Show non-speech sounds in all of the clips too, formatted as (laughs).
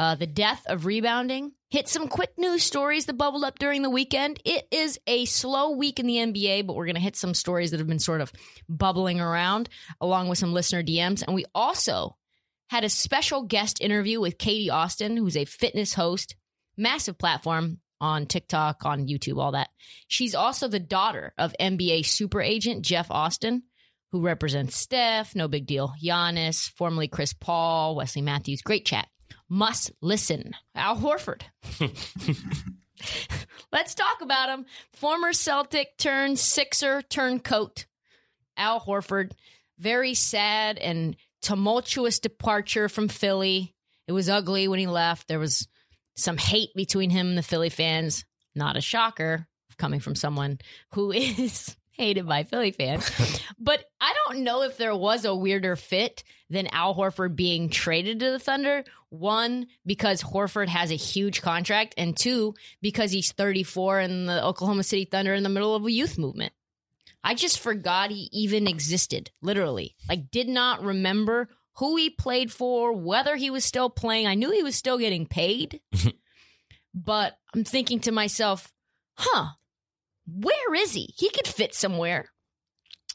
Uh, the death of rebounding. Hit some quick news stories that bubbled up during the weekend. It is a slow week in the NBA, but we're going to hit some stories that have been sort of bubbling around along with some listener DMs. And we also had a special guest interview with Katie Austin, who's a fitness host, massive platform on TikTok, on YouTube, all that. She's also the daughter of NBA super agent Jeff Austin, who represents Steph, no big deal, Giannis, formerly Chris Paul, Wesley Matthews. Great chat must listen. Al Horford. (laughs) Let's talk about him. Former Celtic turned Sixer turned coat. Al Horford. Very sad and tumultuous departure from Philly. It was ugly when he left. There was some hate between him and the Philly fans. Not a shocker coming from someone who (laughs) is hated by Philly fans. (laughs) but I don't know if there was a weirder fit than Al Horford being traded to the Thunder. One, because Horford has a huge contract, and two, because he's 34 and the Oklahoma City Thunder in the middle of a youth movement. I just forgot he even existed, literally. Like, did not remember who he played for, whether he was still playing. I knew he was still getting paid, (laughs) but I'm thinking to myself, huh, where is he? He could fit somewhere.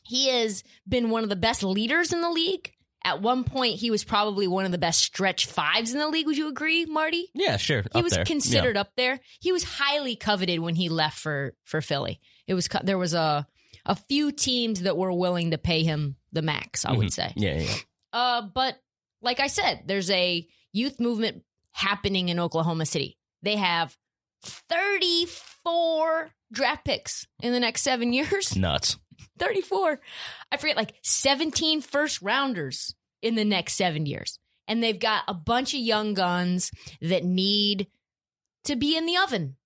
He has been one of the best leaders in the league. At one point, he was probably one of the best stretch fives in the league. Would you agree, Marty? Yeah, sure. He up was there. considered Yeah. up there. He was highly coveted when he left for for Philly. It was there was a a few teams that were willing to pay him the max. I would Mhm. say. Yeah, yeah. Uh, but like I said, there's a youth movement happening in Oklahoma City. They have 34 draft picks in the next seven years. (laughs) Nuts. 34. I forget, like 17 first rounders in the next seven years. And they've got a bunch of young guns that need to be in the oven.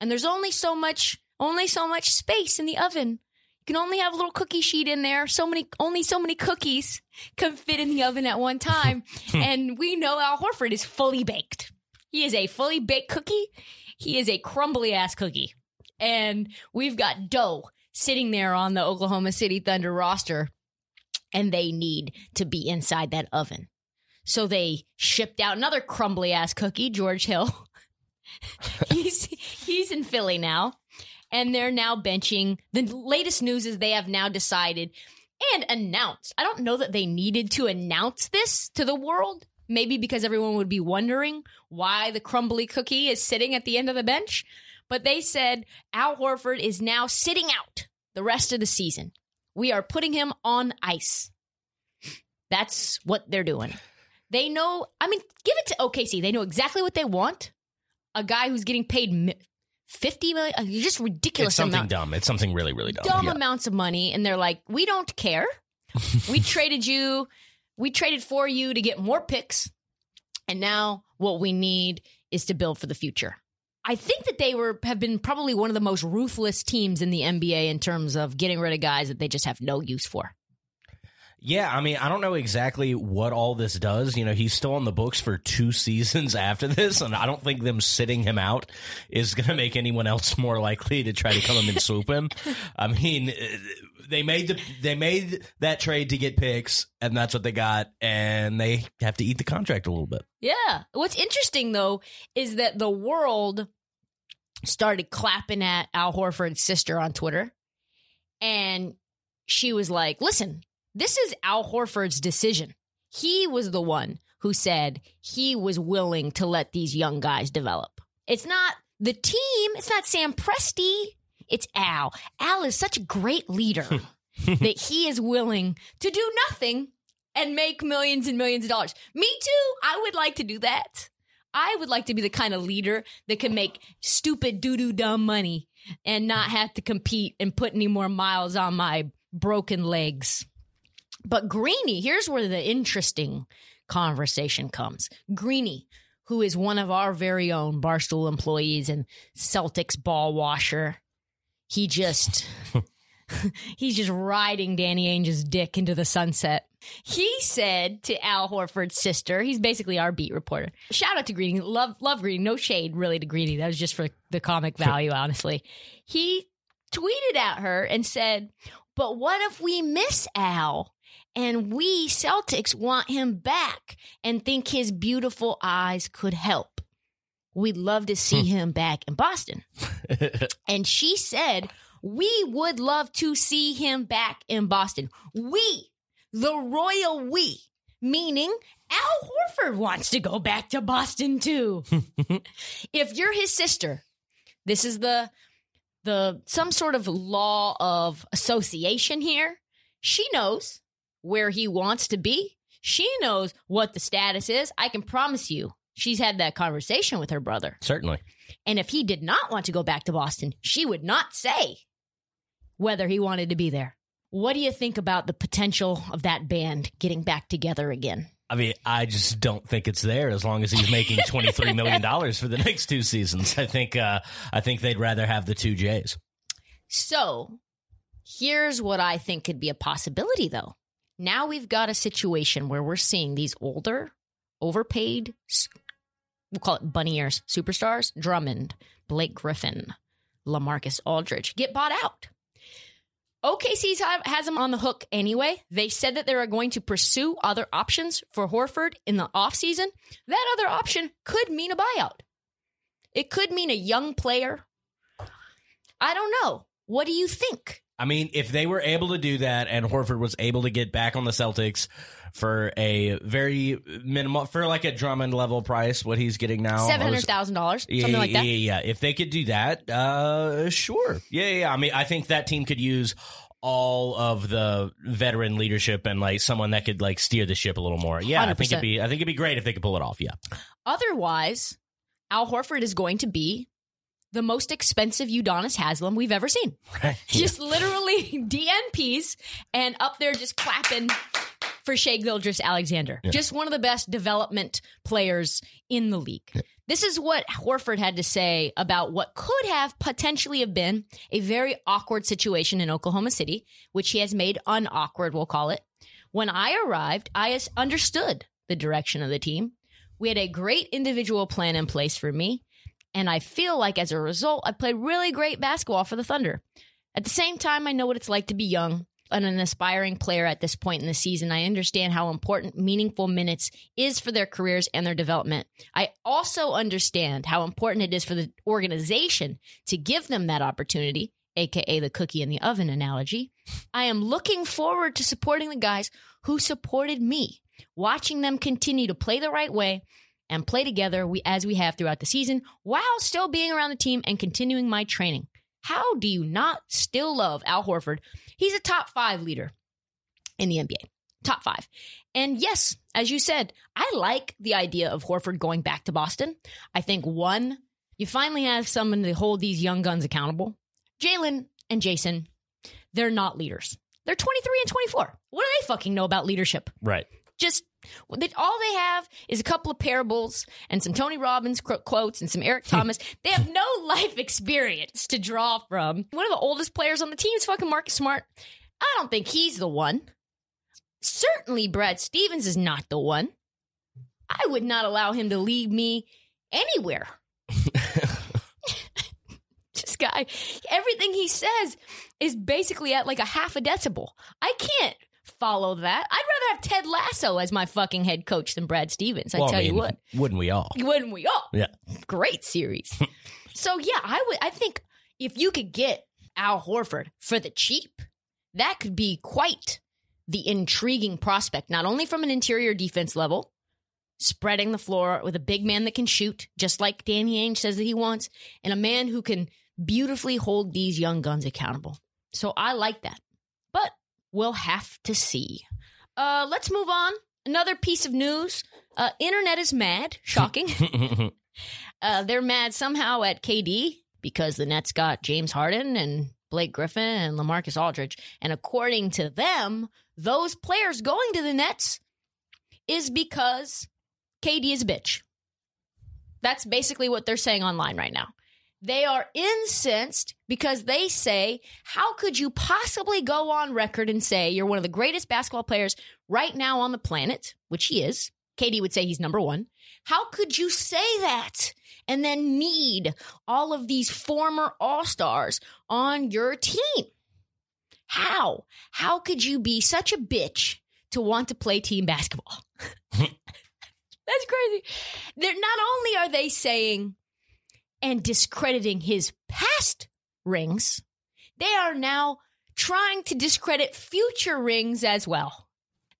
And there's only so much, only so much space in the oven. You can only have a little cookie sheet in there. So many, only so many cookies can fit in the oven at one time. (laughs) and we know Al Horford is fully baked. He is a fully baked cookie. He is a crumbly ass cookie. And we've got dough sitting there on the Oklahoma City Thunder roster, and they need to be inside that oven. So they shipped out another crumbly ass cookie, George Hill. (laughs) he's he's in Philly now, and they're now benching. The latest news is they have now decided and announced. I don't know that they needed to announce this to the world. Maybe because everyone would be wondering why the crumbly cookie is sitting at the end of the bench. But they said Al Horford is now sitting out the rest of the season. We are putting him on ice. That's what they're doing. They know, I mean, give it to OKC. They know exactly what they want. A guy who's getting paid mi- 50 million, uh, just ridiculous It's something amount dumb. It's something really, really dumb. dumb Yeah. amounts of money and they're like we don't care we (laughs) traded you we traded for you to get more picks and now what we need is to build for the future i think that they were have been probably one of the most ruthless teams in the nba in terms of getting rid of guys that they just have no use for Yeah, I mean, I don't know exactly what all this does. You know, he's still on the books for two (laughs) seasons after this, and I don't think them sitting him out is (laughs) going to make anyone else more likely to try to come him and swoop him. I mean, eh, they made the they made that trade to get picks, and that's what they got, and they have to eat the contract a little bit. Yeah. What's interesting though is that the world started clapping at Al Horford's sister on Twitter. And she was like, listen, this is Al Horford's decision. He was the one who said he was willing to let these young guys develop. It's not the team. It's not Sam Presti. It's Al. Al is such a great leader (laughs) (laughs) that he is willing to do nothing and make millions and millions of dollars. Me too. I would like to do that. I would like to be the kind of leader that can make stupid doo doo dumb money and not have to compete and put any more miles on my broken legs. But Greeny, here's where the interesting conversation comes. Greeny, who is one of our very own Barstool employees and Celtics ball washer, he just (laughs) he's just riding Danny Ainge's dick into the sunset. He said to Al Horford's sister, he's basically our beat reporter. Shout out to Greeny. Love love Greeny. No shade really to Greeny. That was just for the comic value, honestly. He tweeted at her and said, But what if we miss Al? And we Celtics want him back and think his beautiful eyes could help. We'd love to see hmm. him back in Boston. (laughs) and she said, We would love to see him back in Boston. We, the royal we, meaning Al Horford wants to go back to Boston too. (laughs) if you're his sister, this is the the some sort of law of association here. She knows where he wants to be. She knows what the status is. I can promise you, she's had that conversation with her brother. Certainly. And if he did not want to go back to Boston, she would not say whether he wanted to be there. What do you think about the potential of that band getting back together again? I mean, I just don't think it's there as long as he's making (laughs) twenty three million dollars for the next two seasons. I think uh, I think they'd rather have the two J's. So, here's what I think could be a possibility though. Now we've got a situation where we're seeing these older, overpaid, we'll call it bunny ears superstars, Drummond, Blake Griffin, Lamarcus Aldridge, get bought out. OKC has him on the hook anyway. They said that they are going to pursue other options for Horford in the offseason. That other option could mean a buyout. It could mean a young player. I don't know. What do you think? I mean, if they were able to do that and Horford was able to get back on the Celtics for a very minimal, for like a Drummond level price, what he's getting now, Seven hundred thousand dollars, Yeah, something like that. yeah, yeah. If they could do that, uh, sure. Yeah, yeah. I mean, I think that team could use all of the veteran leadership and like someone that could like steer the ship a little more. Yeah, I think it'd be, I think it'd be great if they could pull it off. Yeah. Otherwise, Al Horford is going to be the most expensive Udonis Haslem we've ever seen. Right. (laughs) Just literally (laughs) DNPs and up there just clapping for Shai Gilgeous-Alexander. Just one of the best development players in the league. This is what Horford had to say about what could have potentially have been a very awkward situation in Oklahoma City, which he has made unawkward, we'll call it. When I arrived, I understood the direction of the team. We had a great individual plan in place for me. And I feel like as a result, I've played really great basketball for the Thunder. At the same time, I know what it's like to be young and an aspiring player at this point in the season. I understand how important meaningful minutes is for their careers and their development. I also understand how important it is for the organization to give them that opportunity, aka the cookie in the oven analogy. I am looking forward to supporting the guys who supported me, watching them continue to play the right way and play together we, as we have throughout the season while still being around the team and continuing my training. How do you not still love Al Horford? He's a top five leader in the NBA. Top five. And yes, as you said, I like the idea of Horford going back to Boston. I think one, you finally have someone to hold these young guns accountable. Jalen and Jason, they're not leaders. They're 23 and 24. What do they fucking know about leadership? Right. Just that all they have is a couple of parables and some Tony Robbins quotes and some Eric (laughs) Thomas. they have no life experience to draw from. One of the oldest players on the team is fucking Marcus Smart. I don't think he's the one. Certainly, Brad Stevens is not the one. I would not allow him to lead me anywhere. (laughs) this guy, everything he says is basically at like a half a decibel. I can't follow that. I'd rather have Ted Lasso as my fucking head coach than Brad Stevens. I Well, tell mean, you what, Wouldn't we all? wouldn't we all? Yeah. Great series. (laughs) so yeah, I would. I think if you could get Al Horford for the cheap, that could be quite the intriguing prospect. Not only from an interior defense level, spreading the floor with a big man that can shoot, just like Danny Ainge says that he wants, and a man who can beautifully hold these young guns accountable. So I like that. But we'll have to see. Uh, let's move on. Another piece of news. Uh, internet is mad. Shocking. (laughs) (laughs) uh, they're mad somehow at KD because the Nets got James Harden and Blake Griffin and Lamarcus Aldridge. And according to them, those players going to the Nets is because KD is a bitch. That's basically what they're saying online right now. They are incensed because they say, How could you possibly go on record and say you're one of the greatest basketball players right now on the planet, which he is? KD would say he's number one. How could you say that and then need all of these former All Stars on your team? How? How could you be such a bitch to want to play team basketball? (laughs) That's crazy. They're not only are they saying and discrediting his past rings, they are now trying to discredit future rings as well.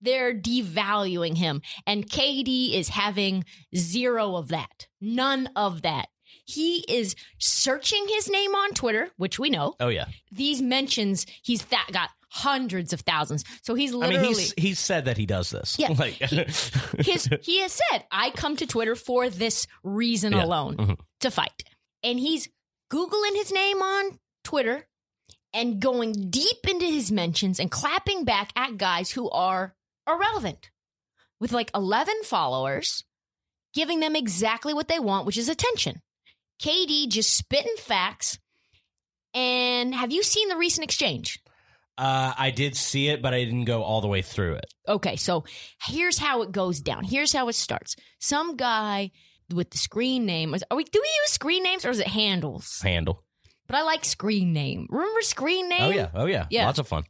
They're devaluing him, and KD is having zero of that. None of that. He is searching his name on Twitter, which we know. oh yeah. These mentions, he's that got hundreds of thousands. So he's I literally mean, he's he's said that he does this. Yeah. (laughs) Like, his he has said, I come to Twitter for this reason Yeah. alone Mhm. to fight. And he's Googling his name on Twitter and going deep into his mentions and clapping back at guys who are irrelevant with like 11 followers, giving them exactly what they want, which is attention. KD just spitting facts. And have you seen the recent exchange? uh, I did see it, but I didn't go all the way through it. Okay, so here's how it goes down. Here's how it starts. Some guy with the screen name. Are we? Do we use screen names or is it handles? Handle. But I like screen name. Remember screen oh, name? Oh yeah. Oh yeah. Yeah. Lots of fun.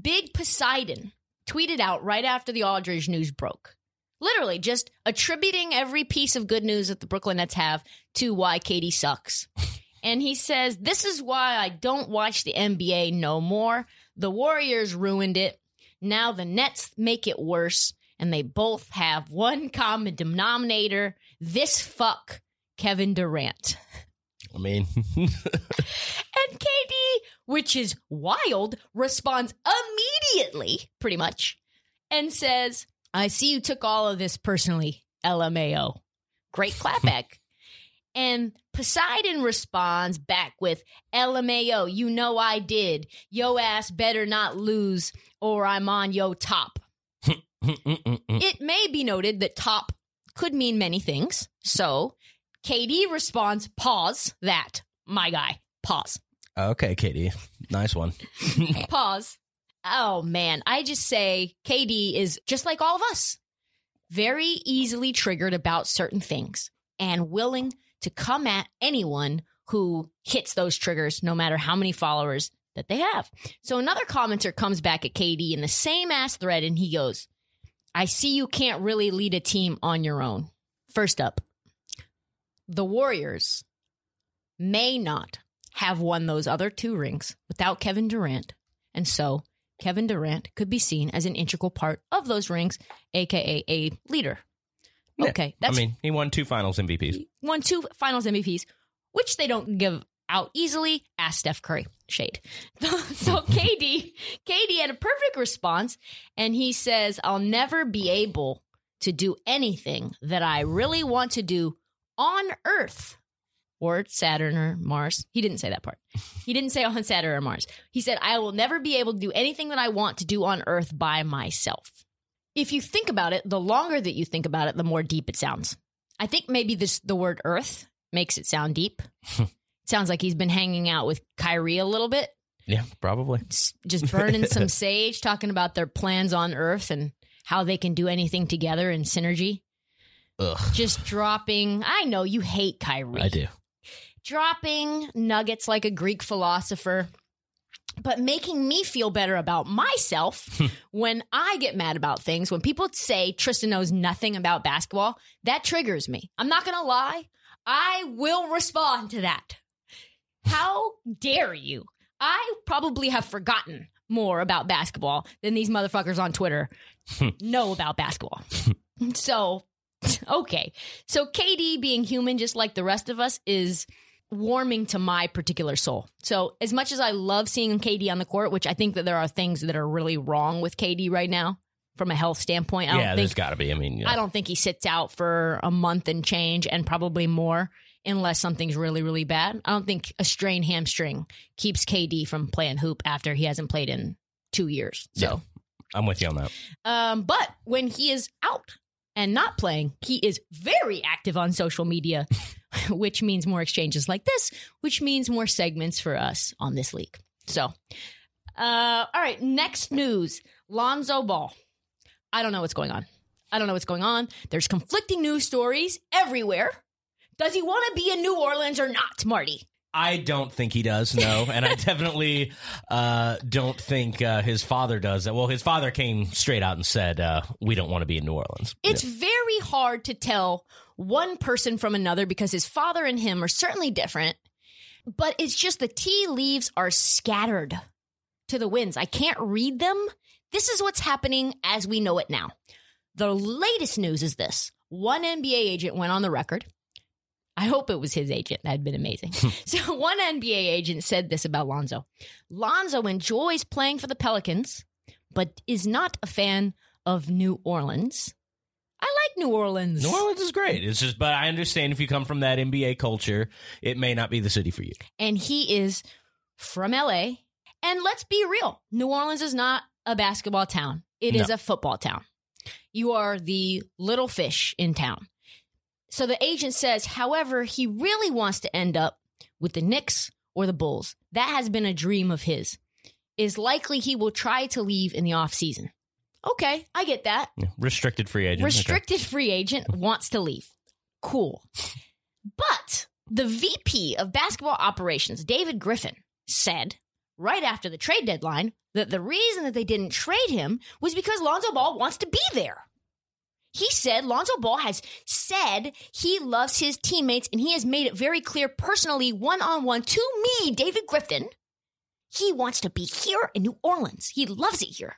Big Poseidon tweeted out right after the Aldridge news broke. Literally just attributing every piece of good news that the Brooklyn Nets have to why KD sucks. (laughs) and he says, This is why I don't watch the NBA no more. The Warriors ruined it. Now the Nets make it worse. And they both have one common denominator this fuck, Kevin Durant. I mean, (laughs) And KD, which is wild, responds immediately, pretty much, and says, I see you took all of this personally, LMAO. Great (laughs) clapback. and Poseidon responds back with, LMAO, you know I did. Yo ass better not lose, or I'm on yo top. (laughs) It may be noted that top could mean many things. So KD responds, pause that, my guy. Pause. okay, KD. Nice one. (laughs) (laughs) Pause. Oh man, I just say KD is just like all of us, very easily triggered about certain things and willing to come at anyone who hits those triggers, no matter how many followers that they have. So another commenter comes back at KD in the same ass thread and he goes, I see you can't really lead a team on your own. First up, the Warriors may not have won those other two rings without Kevin Durant. And so Kevin Durant could be seen as an integral part of those rings, aka a leader. Yeah. Okay, that's I mean, he won two Finals MVPs. won two finals MVPs, which they don't give out easily. Ask Steph Curry. Shade. (laughs) so KD, KD had a perfect response, and he says, I'll never be able to do anything that I really want to do on Earth or Saturn or Mars. He didn't say that part. He didn't say on Saturn or Mars. He said, I will never be able to do anything that I want to do on Earth by myself. If you think about it, the longer that you think about it, the more deep it sounds. I think maybe this the word Earth makes it sound deep. (laughs) sounds like he's been hanging out with Kyrie a little bit, Yeah, probably. just burning some (laughs) sage, talking about their plans on Earth and how they can do anything together in synergy. Ugh. Just dropping. I know you hate Kyrie. I do. dropping nuggets like a Greek philosopher, but making me feel better about myself (laughs) hmm. when I get mad about things. When people say Trysta knows nothing about basketball, that triggers me. I'm not going to lie. I will respond to that. How dare you? I probably have forgotten more about basketball than these motherfuckers on Twitter hmm. know about basketball. (laughs) so okay. So KD being human, just like the rest of us, is warming to my particular soul. So as much as I love seeing KD on the court, which I think that there are things that are really wrong with KD right now from a health standpoint. I yeah, don't there's think got to be. I mean, know. I don't think he sits out for a month and change and probably more unless something's really, really bad. I don't think a strained hamstring keeps KD from playing hoop after he hasn't played in two years. So I'm with you on that. um, but when he is out and not playing, he is very active on social media, (laughs) which means more exchanges like this, which means more segments for us on this league. So, uh, all right, next news Lonzo Ball. I don't know what's going on. I don't know what's going on. There's conflicting news stories everywhere. Does he want to be in New Orleans or not, Marty? I don't think he does, no. (laughs) and I definitely uh, don't think uh, his father does. that. Well, his father came straight out and said, uh, we don't want to be in New Orleans. It's very hard to tell one person from another because his father and him are certainly different, but it's just the tea leaves are scattered to the winds. I can't read them. This is what's happening as we know it now. The latest news is this one NBA agent went on the record. I hope it was his agent. That'd been amazing. Hmm. (laughs) so, one NBA agent said this about Lonzo Lonzo enjoys playing for the Pelicans, but is not a fan of New Orleans. I like New Orleans. New Orleans is great. It's just, but I understand if you come from that NBA culture, it may not be the city for you. and he is from LA. And let's be real New Orleans is not a basketball town, It is No. a football town. You are the little fish in town. So the agent says, however, he really wants to end up with the Knicks or the Bulls. That has been a dream of his. Is likely he will try to leave in the offseason. Okay, I get that. Restricted free agent. Okay. Restricted free agent wants to leave. Cool. But the VP of basketball operations, David Griffin, said right after the trade deadline that the reason that they didn't trade him was because Lonzo Ball wants to be there. He said Lonzo Ball has said he loves his teammates and he has made it very clear personally, one on one to me, David Griffin. He wants to be here in New Orleans. He loves it here.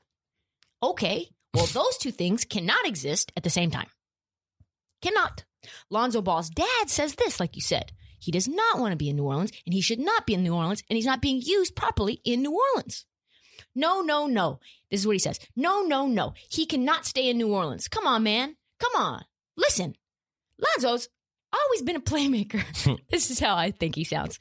Okay, well, those two things cannot exist at the same time. Cannot. Lonzo Ball's dad says this, like you said. He does not want to be in New Orleans, and he should not be in New Orleans, and he's not being used properly in New Orleans. No, no, no. This is what he says. No, no, no. He cannot stay in New Orleans. Come on, man. Come on. Listen, Lonzo's always been a playmaker. (laughs) this is how I think he sounds.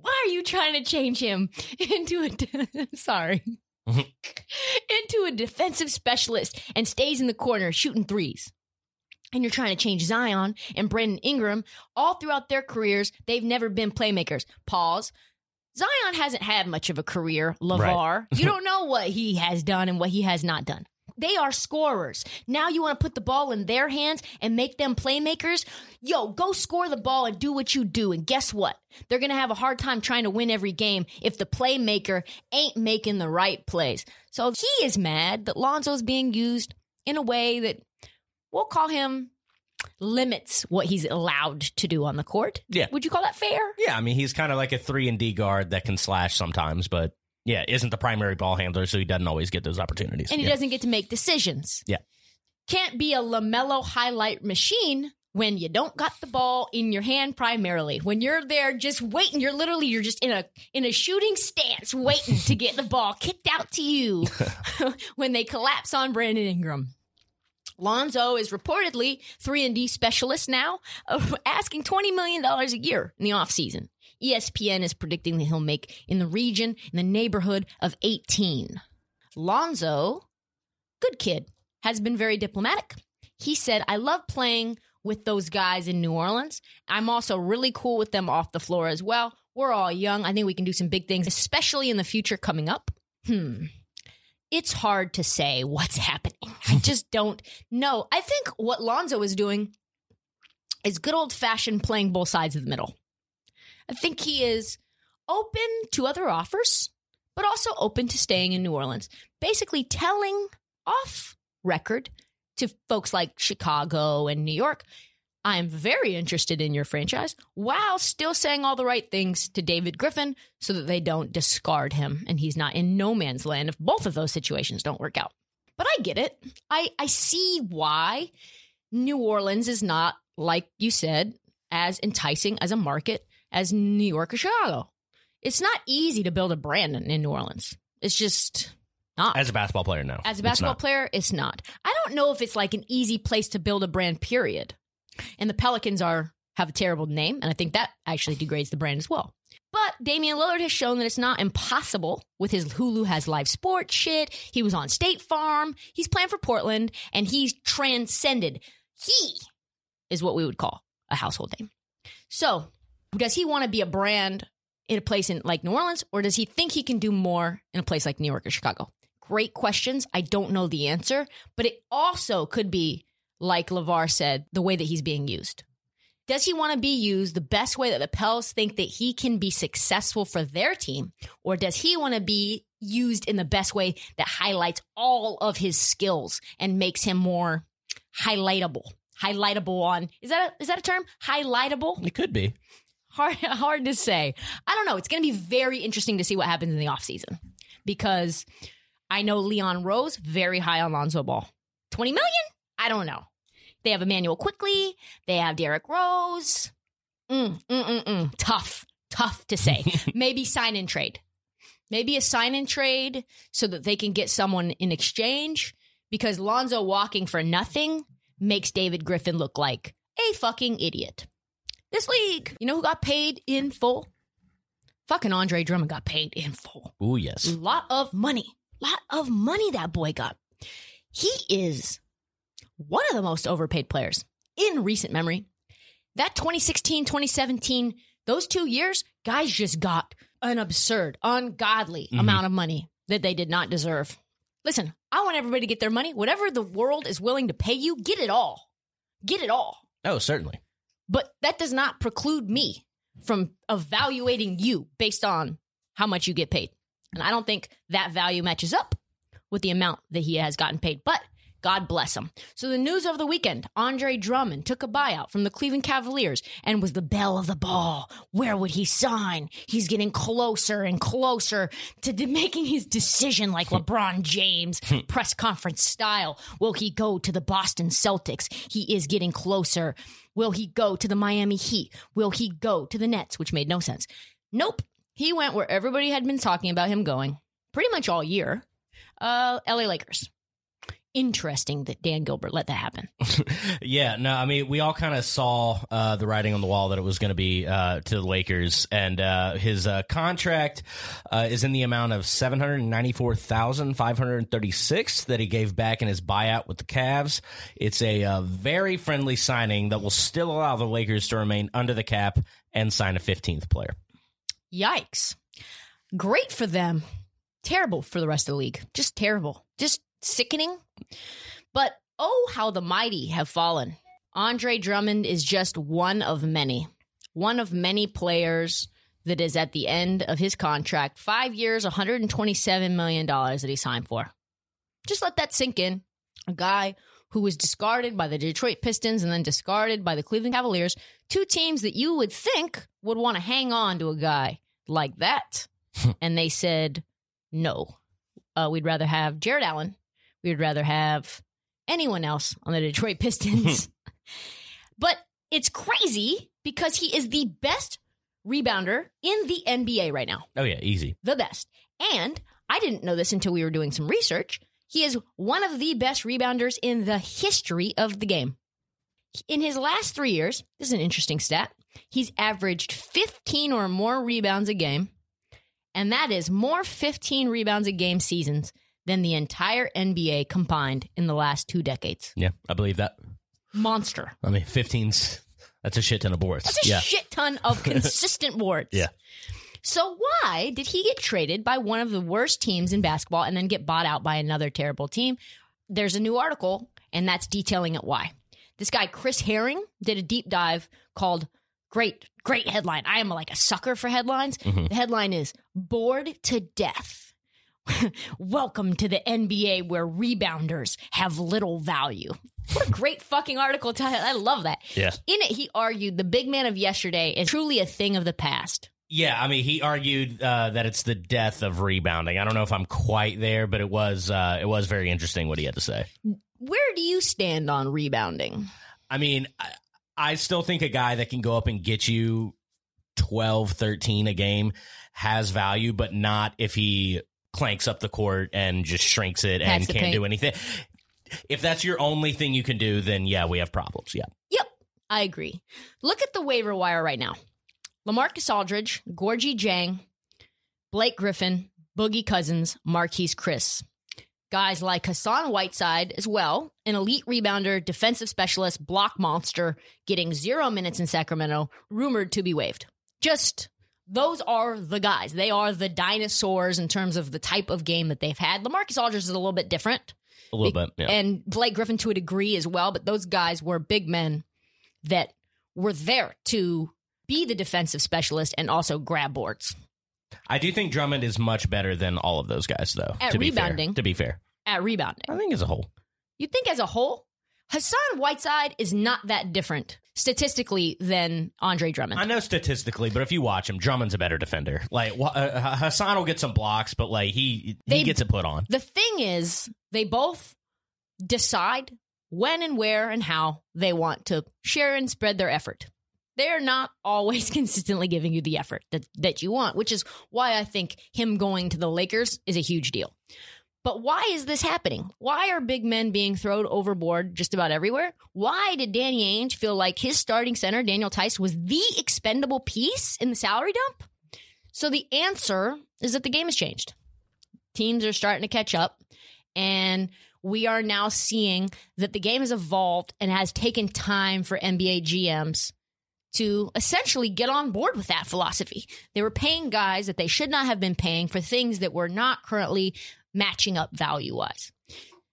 Why are you trying to change him into a. (laughs) sorry. (laughs) into a defensive specialist and stays in the corner shooting threes? and you're trying to change Zion and Brandon Ingram all throughout their careers, they've never been playmakers. Pause. Zion hasn't had much of a career. LeVar, (laughs) you don't know what he has done and what he has not done. They are scorers. Now you want to put the ball in their hands and make them playmakers? Yo, go score the ball and do what you do. And guess what? They're going to have a hard time trying to win every game if the playmaker ain't making the right plays. So he is mad that Lonzo's being used in a way that we'll call him limits what he's allowed to do on the court. Yeah. Would you call that fair? Yeah, I mean, he's kind of like a three and D guard that can slash sometimes, but yeah, isn't the primary ball handler, so he doesn't always get those opportunities. And he yeah. doesn't get to make decisions. Yeah. Can't be a LaMelo highlight machine when you don't got the ball in your hand primarily. When you're there just waiting, you're literally you're just in a in a shooting stance waiting to get the ball kicked out to you (laughs) (laughs) when they collapse on Brandon Ingram. Lonzo is reportedly 3 and D specialist now, uh, asking $20 million a year in the offseason. ESPN is predicting that he'll make in the region in the neighborhood of 18. Lonzo, good kid, has been very diplomatic. He said, I love playing with those guys in New Orleans. I'm also really cool with them off the floor as well. We're all young. I think we can do some big things, especially in the future coming up. Hmm. It's hard to say what's (laughs) happening. I just don't know. I think what Lonzo is doing is good old fashioned playing both sides of the middle. I think he is open to other offers, but also open to staying in New Orleans. Basically, telling off record to folks like Chicago and New York, I'm very interested in your franchise, while still saying all the right things to David Griffin so that they don't discard him and he's not in no man's land if both of those situations don't work out. But I get it. I, I see why New Orleans is not, like you said, as enticing as a market as New York or Chicago. It's not easy to build a brand in, New Orleans. It's just not. As a basketball player, no. As a basketball not. player, it's not. I don't know if it's like an easy place to build a brand, period. And the Pelicans are have a terrible name, and I think that actually degrades the brand as well. But Damian Lillard has shown that it's not impossible with his Hulu has live sports shit. He was on State Farm. He's playing for Portland, and he's transcended. He is what we would call a household name. So, does he want to be a brand in a place in like New Orleans, or does he think he can do more in a place like New York or Chicago? Great questions. I don't know the answer, but it also could be like LeVar said, the way that he's being used. Does he want to be used the best way that the Pels think that he can be successful for their team? Or does he want to be used in the best way that highlights all of his skills and makes him more highlightable? Highlightable on is that a, is that a term? Highlightable? It could be. hard (laughs) hard to say. I don't know. It's going to be very interesting to see what happens in the offseason because I know Leon Rose very high on Lonzo Ball. 20 million? I don't know. They have Immanuel Quickley, they have Derrick Rose. Mm, mm, mm, mm. Tough, tough to say. (laughs) Maybe sign and trade. Maybe a sign and trade so that they can get someone in exchange because Lonzo walking for nothing makes David Griffin look like a fucking idiot this league. You know who got paid in full? Fucking Andre Drummond got paid in full. Oh, yes. Lot of money. Lot of money that boy got. He is one of the most overpaid players in recent memory. That 2016, 2017, those two years, guys just got an absurd, ungodly Mhm. amount of money that they did not deserve. Listen, I want everybody to get their money. Whatever the world is willing to pay you, get it all. Get it all. Oh, certainly. But that does not preclude me from evaluating you based on how much you get paid. And I don't think that value matches up with the amount that he has gotten paid. But God bless him. So the news of the weekend, Andre Drummond took a buyout from the Cleveland Cavaliers and was the belle of the ball. Where would he sign? He's getting closer and closer to making his decision like LeBron James press conference style. Will he go to the Boston Celtics? He is getting closer. Will he go to the Miami Heat? Will he go to the Nets? Which made no sense. Nope. He went where everybody had been talking about him going pretty much all year. Uh, LA Lakers. Interesting that Dan Gilbert let that happen. (laughs) yeah, no, I mean, we all kind of saw uh, the writing on the wall that it was going to be uh, to the Lakers, and uh, his uh, contract uh, is in the amount of seven hundred ninety four thousand five hundred thirty six that he gave back in his buyout with the Cavs. It's a uh, very friendly signing that will still allow the Lakers to remain under the cap and sign a fifteenth player. Yikes. Great for them. Terrible for the rest of the league. Just terrible. Just sickening. But oh, how the mighty have fallen. Andre Drummond is just one of many. One of many players that is at the end of his contract. Five years, $127 million that he signed for. Just let that sink in. A guy who was discarded by the Detroit Pistons and then discarded by the Cleveland Cavaliers. Two teams that you would think would want to hang on to a guy like that. (laughs) and they said, no. Uh, we'd rather have Jarrett Allen. We'd rather have anyone else on the Detroit Pistons. (laughs) but it's crazy because he is the best rebounder in the NBA right now. Oh yeah, easy. The best. And I didn't know this until we were doing some research. He is one of the best rebounders in the history of the game. In his last three years, this is an interesting stat. He's averaged 15 or more rebounds a game, and that is more 15 rebounds a game seasons than the entire NBA combined in the last two decades. Yeah, I believe that. Monster. I mean, 15's that's a shit ton of boards. That's a yeah. shit ton of (laughs) consistent boards. Yeah. So why did he get traded by one of the worst teams in basketball and then get bought out by another terrible team? There's a new article, and that's detailing it why. This guy, Chris Herring, did a deep dive called Great, great headline. I am like a sucker for headlines. Mhm. The headline is Bored to Death. (laughs) Welcome to the NBA where rebounders have little value. What a great fucking article. to- I love that. Yeah. In it, he argued the big man of yesterday is truly a thing of the past. Yeah, I mean, he argued uh, that it's the death of rebounding. I don't know if I'm quite there, but it was uh, it was very interesting what he had to say. Where do you stand on rebounding? I mean, I, I still think a guy that can go up and get you 12, 13 a game has value, but not if he clanks up the court and just shrinks it and Pats can't paint. do anything. If that's your only thing you can do, then yeah, we have problems. Yeah. Yep, I agree. Look at the waiver wire right now. Lamarcus Aldridge, Gorgui Dieng, Blake Griffin, Boogie Cousins, Marquese Chriss. Guys like Hassan Whiteside as well, an elite rebounder, defensive specialist, block monster, getting zero minutes in Sacramento, rumored to be waived. Just those are the guys. They are the dinosaurs in terms of the type of game that they've had. Lamarcus Aldridge is a little bit different A little bit. Yeah. and Blake Griffin to a degree as well. But those guys were big men that were there to be the defensive specialist and also grab boards. I do think Drummond is much better than all of those guys, though. At to be fair. rebounding. To be fair, At rebounding, I think as a whole. you think as a whole, Hassan Whiteside is not that different statistically than Andre Drummond. I know statistically, but if you watch him, Drummond's a better defender. Like uh, Hassan will get some blocks, but like he They- he gets it put on. the thing is, they both decide when and where and how they want to share and spread their effort. They're not always (laughs) consistently giving you the effort that, that you want, which is why I think him going to the Lakers is a huge deal. But why is this happening? Why are big men being thrown overboard just about everywhere? Why did Danny Ainge feel like his starting center, Daniel Theis, was the expendable piece in the salary dump? So the answer is that the game has changed. Teams are starting to catch up, and we are now seeing that the game has evolved and has taken time for NBA GMs to essentially get on board with that philosophy. They were paying guys that they should not have been paying for things that were not currently matching up value wise.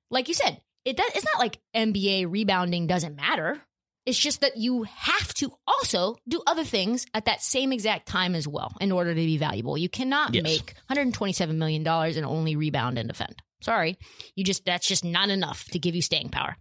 Like you said, it does, it's not like NBA rebounding doesn't matter. It's just that you have to also do other things at that same exact time as well in order to be valuable. You cannot Yes. make $127 million and only rebound and defend. Sorry. You just, that's just not enough to give you staying power.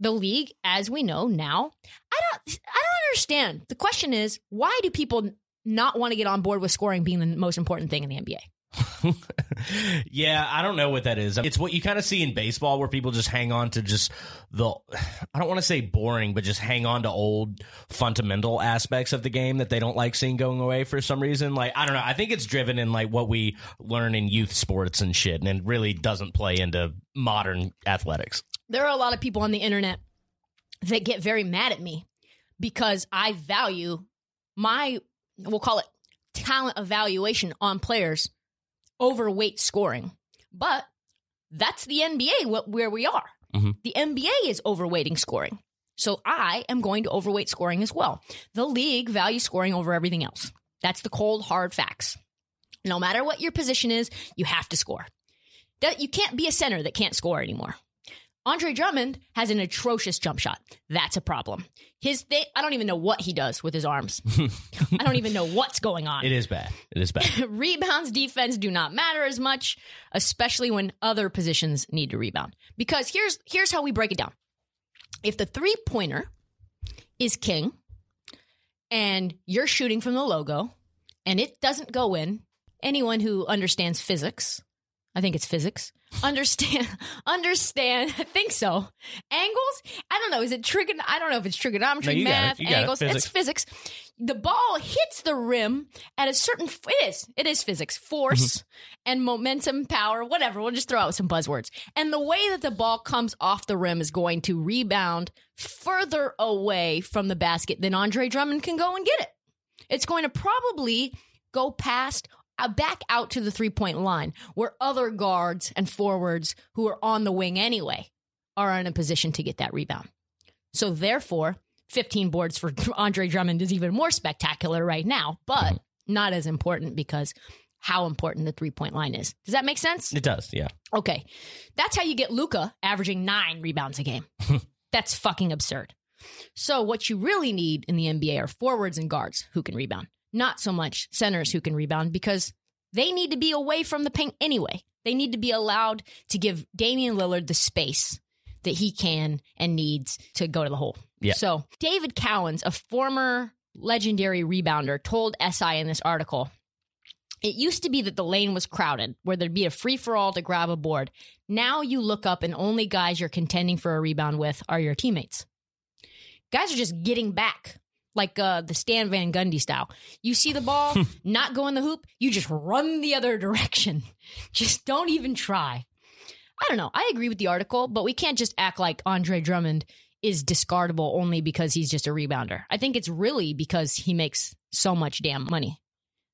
The league, as we know now, I don't, I don't understand. The question is, why do people not want to get on board with scoring being the most important thing in the NBA? (laughs) yeah, I don't know what that is. It's what you kind of see in baseball where people just hang on to just the (sighs) I don't want to say boring, but just hang on to old fundamental aspects of the game that they don't like seeing going away for some reason. Like I don't know. I think it's driven in like what we learn in youth sports and shit and it really doesn't play into modern athletics. there are a lot of people on the internet that get very mad at me because I value my, we'll call it talent evaluation on players overweight scoring. But that's the NBA wh- where we are. Mhm. The NBA is overweighting scoring. So I am going to overweight scoring as well. The league values scoring over everything else. That's the cold, hard facts. No matter what your position is, you have to score. That you can't be a center that can't score anymore. Andre Drummond has an atrocious jump shot. That's a problem. His thing, I don't even know what he does with his arms. (laughs) I don't even know what's going on. It is bad. It is bad. (laughs) Rebounds, defense do not matter as much, especially when other positions need to rebound. Because here's here's how we break it down. If the three pointer is king, and you're shooting from the logo, and it doesn't go in, anyone who understands physics, I think it's physics, understand (laughs) understand. I think so. Angles. I don't know. Is it trigon? I don't know if it's trigonometry, No, it. math, it. angles. Physics. It's physics. The ball hits the rim at a certain. It is. It is physics. Force mm-hmm. and momentum, power, whatever. We'll just throw out some buzzwords. And the way that the ball comes off the rim is going to rebound further away from the basket than Andre Drummond can go and get it. It's going to probably go past Uh, back out to the three point line where other guards and forwards who are on the wing anyway are in a position to get that rebound. So therefore, 15 boards for (laughs) Andre Drummond is even more spectacular right now, but not as important because how important the three point line is. Does that make sense? It does. Yeah. Okay. That's how you get Luka averaging nine rebounds a game. (laughs) That's fucking absurd. So, what you really need in the NBA are forwards and guards who can rebound, not so much centers who can rebound because they need to be away from the paint anyway. They need to be allowed to give Damian Lillard the space that he can and needs to go to the hole. Yeah. So, David Cowens, a former legendary rebounder, told SI in this article it used to be that the lane was crowded, where there'd be a free for all to grab a board. Now you look up and only guys you're contending for a rebound with are your teammates. Guys are just getting back like uh, the Stan Van Gundy style. You see the ball not go in the hoop, you just run the other direction. (laughs) Just don't even try. I don't know. I agree with the article, but we can't just act like Andre Drummond is discardable only because he's just a rebounder. I think it's really because he makes so much damn money.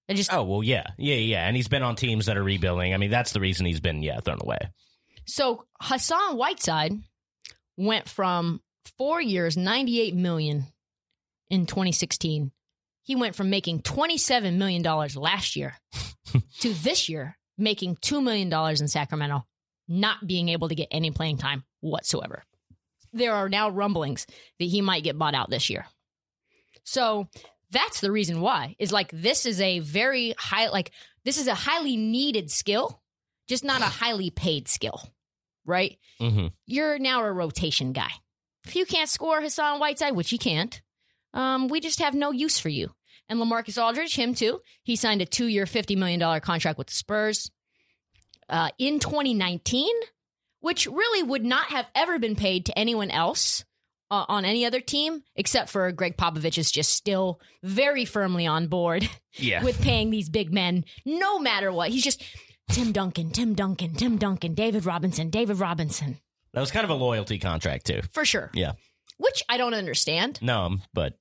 I just Oh well, yeah, yeah, yeah, and he's been on teams that are rebuilding. I mean, that's the reason he's been yeah thrown away. so Hassan Whiteside went from four years, ninety eight million in 2016. He went from making 27 million dollars last year (laughs) to this year making two million dollars in Sacramento, not being able to get any playing time whatsoever. There are now rumblings that he might get bought out this year. So that's the reason why is like this is a very high like this is a highly needed skill just not a (laughs) highly paid skill right Mm-hmm. you're now a rotation guy if you can't score hassan whiteside which you can't um, we just have no use for you and lamarcus aldridge him too he signed a two-year $50 million contract with the spurs uh, in 2019 which really would not have ever been paid to anyone else uh, on any other team except for Gregg Popovich is just still very firmly on board Yeah, (laughs) with paying these big men no matter what. He's just Tim Duncan, Tim Duncan, Tim Duncan, David Robinson, David Robinson that was kind of a loyalty contract too. for sure. Yeah, Which I don't understand. no, but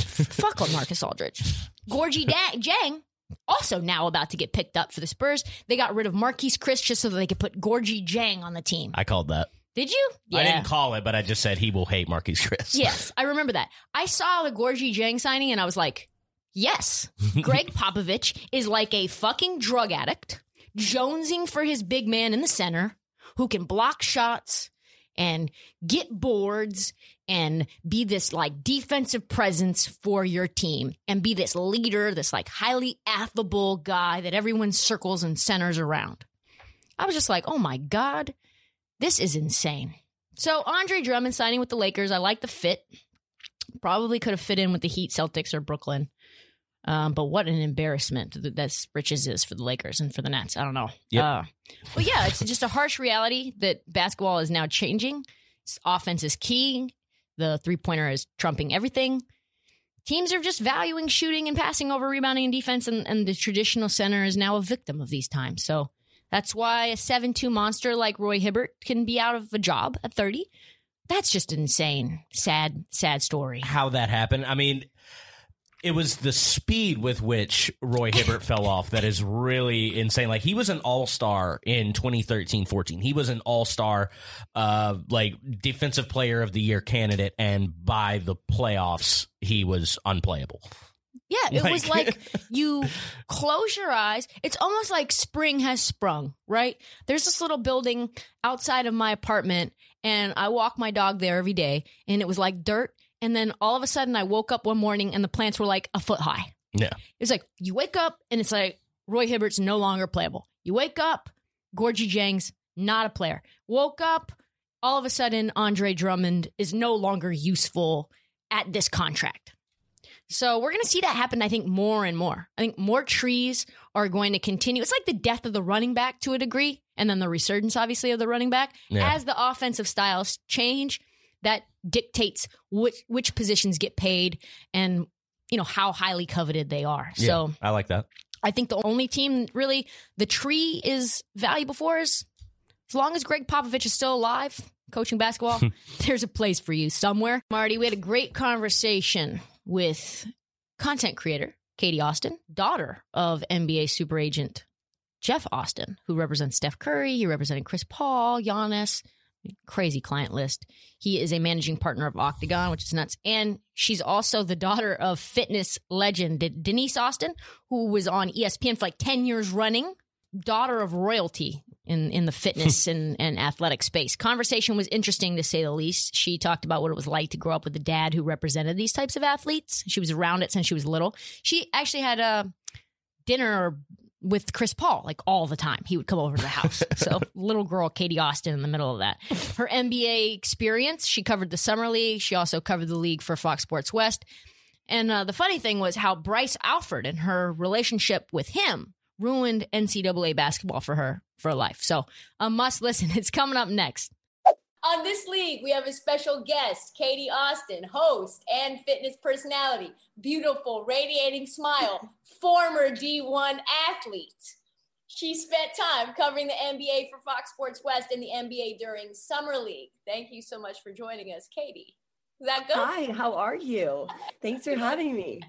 Fuck Lamarcus Aldridge. Gorgui da- Dieng also now about to get picked up for the Spurs. They got rid of Marquese Chriss just so that they could put Gorgui Dieng on the team. I called that. Did you? I didn't call it, but I just said he will hate Marquese Chriss. Yes, (laughs) I remember that. I saw the Gorgui Dieng signing and I was like, yes, Gregg (laughs) Popovich is like a fucking drug addict, jonesing for his big man in the center who can block shots and get boards and be this like defensive presence for your team and be this leader, this like highly affable guy that everyone circles and centers around. I was just like, oh my God, this is insane. So Andre Drummond signing with the Lakers, I like the fit. Probably could have fit in with the Heat, Celtics, or Brooklyn. Um, but what an embarrassment that that's Riches is for the Lakers and for the Nets. I don't know. Yeah. Uh, but yeah, it's just a harsh reality that basketball is now changing. Offense is key. The three pointer is trumping everything. Teams are just valuing shooting and passing over rebounding and defense, and, and the traditional center is now a victim of these times. So that's why a 7 2 monster like Roy Hibbert can be out of a job at 30. That's just insane. Sad, sad story. how that happened. I mean, it was the speed with which Roy Hibbert (laughs) fell off that is really insane. Like he was an all star in 2013 14. He was an all star, uh, like defensive player of the year candidate. And by the playoffs, he was unplayable. Yeah, it was Like- like (laughs) you close your eyes. It's almost like spring has sprung, right? There's this little building outside of my apartment, and I walk my dog there every day, and it was like dirt. And then all of a sudden, I woke up one morning and the plants were like a foot high. Yeah. It's like you wake up and it's like Roy Hibbert's no longer playable. You wake up, Gorgui Dieng's not a player. Woke up, all of a sudden, Andre Drummond is no longer useful at this contract. So we're going to see that happen, I think, more and more. I think more trees are going to continue. It's like the death of the running back to a degree, and then the resurgence, obviously, of the running back. Yeah. As the offensive styles change, that dictates which which positions get paid and you know how highly coveted they are. So I like that. I think the only team really the tree is valuable for is as long as Gregg Popovich is still alive coaching basketball, (laughs) (laughs) there's a place for you somewhere. Marty, we had a great conversation with content creator Katie Austin, daughter of NBA super agent Jeff Austin, who represents Steph Curry. He represented Chris Paul, Giannis. Crazy client list. He is a managing partner of Octagon, which is nuts. And she's also the daughter of fitness legend Denise Austin, who was on ESPN for like 10 years running. Daughter of royalty in, in the (laughs) fitness and, and athletic space. Conversation was interesting to say the least. She talked about what it was like to grow up with a dad who represented these types of athletes. She was around it since she was little. She actually had a dinner with Chris Paul like all the time. He would come over to the house. (laughs) so little girl Katie Austin in the middle of that. Her NBA experience, she covered the summer league. She also covered the league for Fox Sports West. And uh, the funny thing was how Bryce Alford and her relationship with him ruined NCAA basketball for her for life. So a must listen. (laughs) It's coming up next. On this league, we have a special guest, Katie Austin, host and fitness personality, beautiful, radiating smile, (laughs) former D1 athlete. She spent time covering the NBA for Fox Sports West and the NBA during Summer League. Thank you so much for joining us, Katie. Is that good? Hi, how are you? Thanks for having me.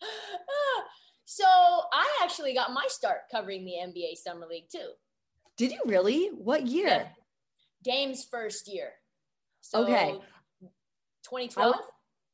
(laughs) so, I actually got my start covering the NBA Summer League too. Did you really? What year? Yeah. Dame's first year. So okay. 2012?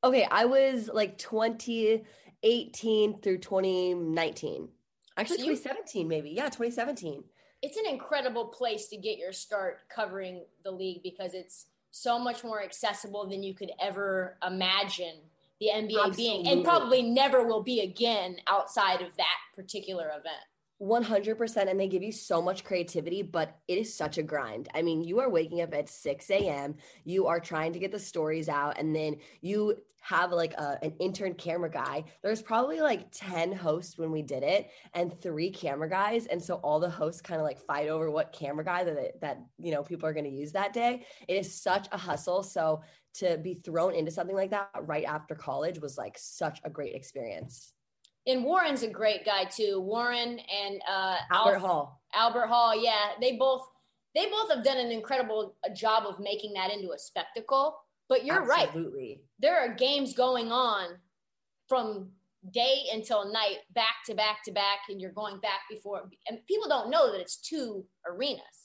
Okay, I was like 2018 through 2019. Actually, so 2017, maybe. Yeah, 2017. It's an incredible place to get your start covering the league because it's so much more accessible than you could ever imagine the NBA Absolutely. being, and probably never will be again outside of that particular event. 100% and they give you so much creativity but it is such a grind. I mean you are waking up at 6 a.m you are trying to get the stories out and then you have like a, an intern camera guy. There's probably like 10 hosts when we did it and three camera guys and so all the hosts kind of like fight over what camera guy that that you know people are going to use that day. It is such a hustle so to be thrown into something like that right after college was like such a great experience and Warren's a great guy too. Warren and uh, Albert Hall. Albert Hall, yeah, they both they both have done an incredible uh, job of making that into a spectacle. But you're Absolutely. right. There are games going on from day until night, back to back to back, and you're going back before. And people don't know that it's two arenas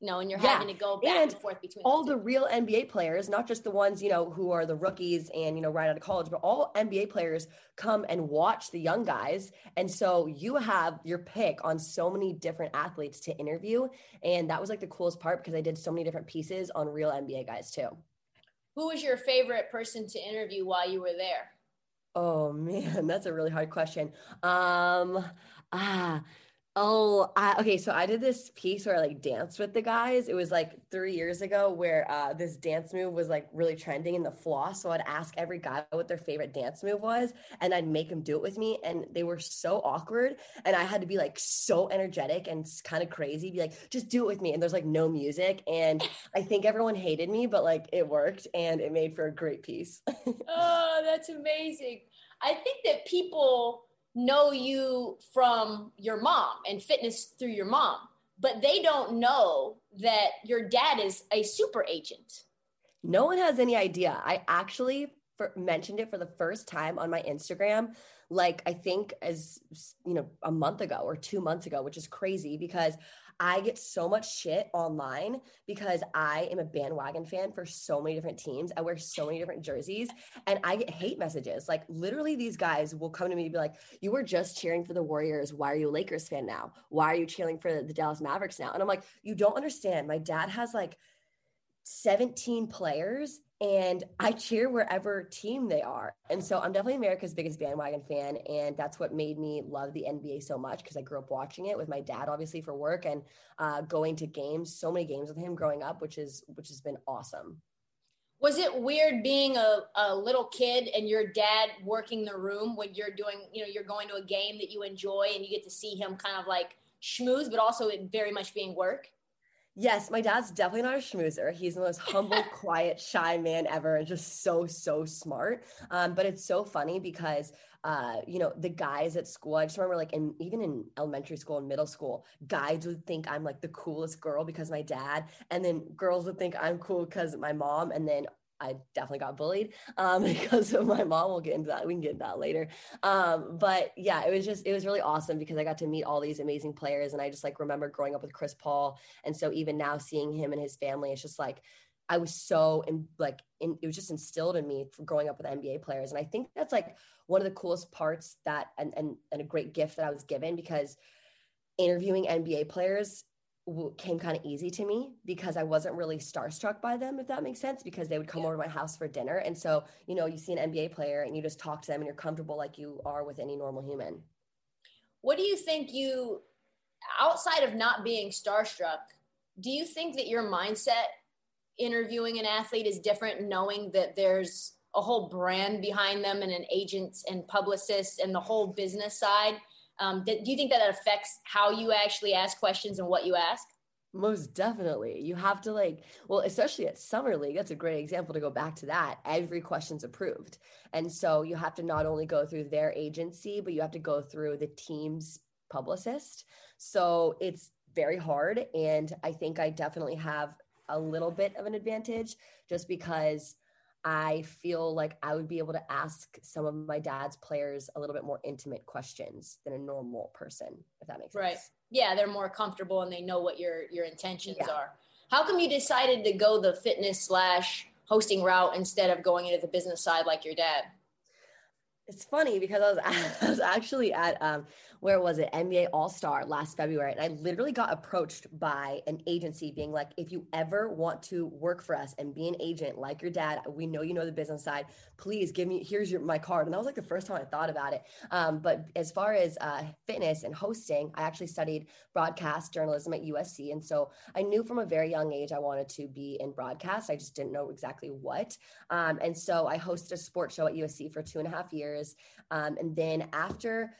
you know, and you're yeah. having to go back and, and forth between all the, the real NBA players, not just the ones, you know, who are the rookies and, you know, right out of college, but all NBA players come and watch the young guys. And so you have your pick on so many different athletes to interview. And that was like the coolest part because I did so many different pieces on real NBA guys too. Who was your favorite person to interview while you were there? Oh (laughs) man, that's a really hard question. Um, ah, Oh, I, okay. So I did this piece where I like danced with the guys. It was like three years ago where uh, this dance move was like really trending in the floss. So I'd ask every guy what their favorite dance move was and I'd make them do it with me. And they were so awkward. And I had to be like so energetic and kind of crazy, be like, just do it with me. And there's like no music. And I think everyone hated me, but like it worked and it made for a great piece. (laughs) oh, that's amazing. I think that people, know you from your mom and fitness through your mom, but they don't know that your dad is a super agent. No one has any idea. I actually for, mentioned it for the first time on my Instagram, like I think as you know, a month ago or two months ago, which is crazy because I get so much shit online because I am a bandwagon fan for so many different teams. I wear so many different jerseys and I get hate messages. Like literally these guys will come to me and be like, "You were just cheering for the Warriors. Why are you a Lakers fan now? Why are you cheering for the Dallas Mavericks now?" And I'm like, "You don't understand. My dad has like 17 players and I cheer wherever team they are. And so I'm definitely America's biggest bandwagon fan. And that's what made me love the NBA so much because I grew up watching it with my dad, obviously for work and uh, going to games, so many games with him growing up, which is which has been awesome. Was it weird being a, a little kid and your dad working the room when you're doing, you know, you're going to a game that you enjoy and you get to see him kind of like schmooze, but also it very much being work? Yes, my dad's definitely not a schmoozer. He's the most humble, (laughs) quiet, shy man ever, and just so so smart. Um, but it's so funny because uh, you know the guys at school. I just remember like, in even in elementary school and middle school, guys would think I'm like the coolest girl because my dad, and then girls would think I'm cool because my mom, and then I definitely got bullied um, (laughs) because of my mom. We'll get into that. We can get into that later. Um, but yeah, it was just, it was really awesome because I got to meet all these amazing players. And I just like remember growing up with Chris Paul. And so even now seeing him and his family, it's just like, I was so in, like, in, it was just instilled in me for growing up with NBA players. And I think that's like one of the coolest parts that, and, and, and a great gift that I was given because interviewing NBA players came kind of easy to me because I wasn't really starstruck by them, if that makes sense, because they would come yeah. over to my house for dinner. And so, you know, you see an NBA player and you just talk to them and you're comfortable like you are with any normal human. What do you think you, outside of not being starstruck, do you think that your mindset interviewing an athlete is different, knowing that there's a whole brand behind them and an agent and publicist and the whole business side? Um, do you think that, that affects how you actually ask questions and what you ask? Most definitely. You have to like, well, especially at Summer League, that's a great example to go back to that. Every question's approved. And so you have to not only go through their agency, but you have to go through the team's publicist. So it's very hard. And I think I definitely have a little bit of an advantage just because I feel like I would be able to ask some of my dad's players a little bit more intimate questions than a normal person, if that makes sense. Right. Yeah, they're more comfortable and they know what your your intentions yeah. are. How come you decided to go the fitness slash hosting route instead of going into the business side like your dad? It's funny because I was (laughs) I was actually at um, where was it NBA All Star last February, and I literally got approached by an agency being like, if you ever want to work for us and be an agent like your dad, we know you know the business side. Please give me here's your my card, and that was like the first time I thought about it. Um, but as far as uh, fitness and hosting, I actually studied broadcast journalism at USC, and so I knew from a very young age I wanted to be in broadcast. I just didn't know exactly what, um, and so I hosted a sports show at USC for two and a half years, um, and then after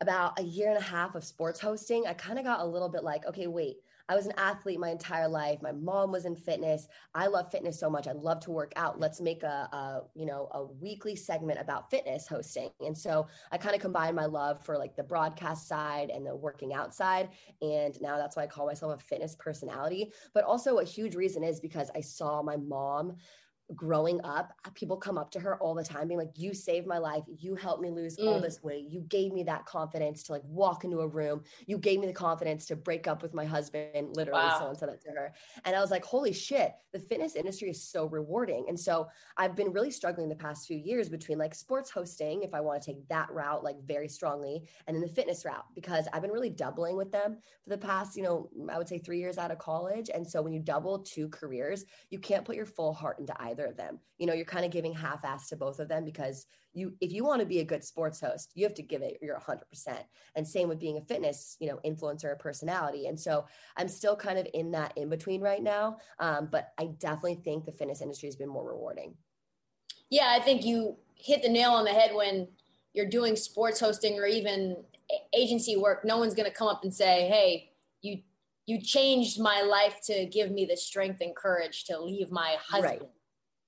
about a year and a half of sports hosting, I kind of got a little bit like, okay, wait, I was an athlete my entire life. My mom was in fitness. I love fitness so much. I love to work out. Let's make a, a you know a weekly segment about fitness hosting. And so I kind of combined my love for like the broadcast side and the working out side. And now that's why I call myself a fitness personality. But also a huge reason is because I saw my mom growing up, people come up to her all the time being like, You saved my life. You helped me lose mm. all this weight. You gave me that confidence to like walk into a room. You gave me the confidence to break up with my husband. Literally, wow. someone said that to her. And I was like, Holy shit, the fitness industry is so rewarding. And so I've been really struggling the past few years between like sports hosting, if I want to take that route like very strongly, and then the fitness route, because I've been really doubling with them for the past, you know, I would say three years out of college. And so when you double two careers, you can't put your full heart into either either of them. You know, you're kind of giving half ass to both of them because you, if you want to be a good sports host, you have to give it your 100%. And same with being a fitness, you know, influencer or personality. And so I'm still kind of in that in between right now. Um, but I definitely think the fitness industry has been more rewarding. Yeah, I think you hit the nail on the head when you're doing sports hosting or even agency work. No one's going to come up and say, hey, you you changed my life to give me the strength and courage to leave my husband. Right.